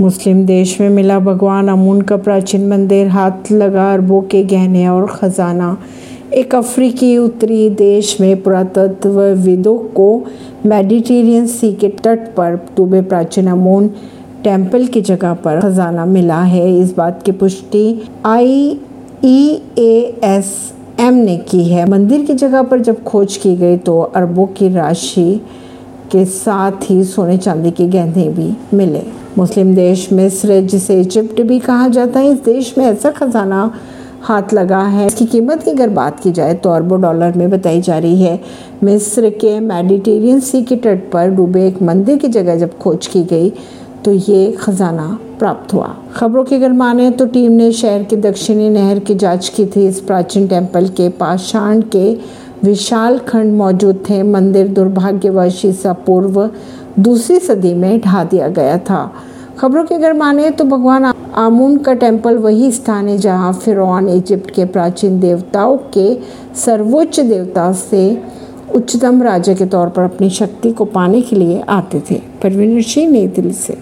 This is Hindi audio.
मुस्लिम देश में मिला भगवान, अमून का प्राचीन मंदिर, हाथ लगा अरबों के गहने और खजाना। एक अफ्रीकी उत्तरी देश में पुरातत्व पुरातत्वविदों को मेडिटेरियन सी के तट पर डूबे प्राचीन अमून टेंपल की जगह पर खजाना मिला है। इस बात की पुष्टि आई ई ए एस एम ने की है। मंदिर की जगह पर जब खोज की गई तो अरबों की राशि के साथ ही सोने चांदी के गहने भी मिले। मुस्लिम देश मिस्र, जिसे इजिप्ट भी कहा जाता है, इस देश में ऐसा खजाना हाथ लगा है। इसकी कीमत की अगर बात की जाए तो अरबों डॉलर में बताई जा रही है। मिस्र के मेडिटेरियन सी के तट पर डूबे एक मंदिर की जगह जब खोज की गई तो ये खजाना प्राप्त हुआ। खबरों की अगर माने तो टीम ने शहर के दक्षिणी नहर की जाँच की थी। इस प्राचीन टेंपल के पाषाण के विशाल खंड मौजूद थे। मंदिर दुर्भाग्यवश ईसा पूर्व दूसरी सदी में ढा दिया गया था। खबरों के अगर माने तो भगवान आमून का टेंपल वही स्थान है जहाँ फिर इजिप्ट के प्राचीन देवताओं के सर्वोच्च देवता से उच्चतम राजा के तौर पर अपनी शक्ति को पाने के लिए आते थे। परवीन सिंह नई दिल्ली से।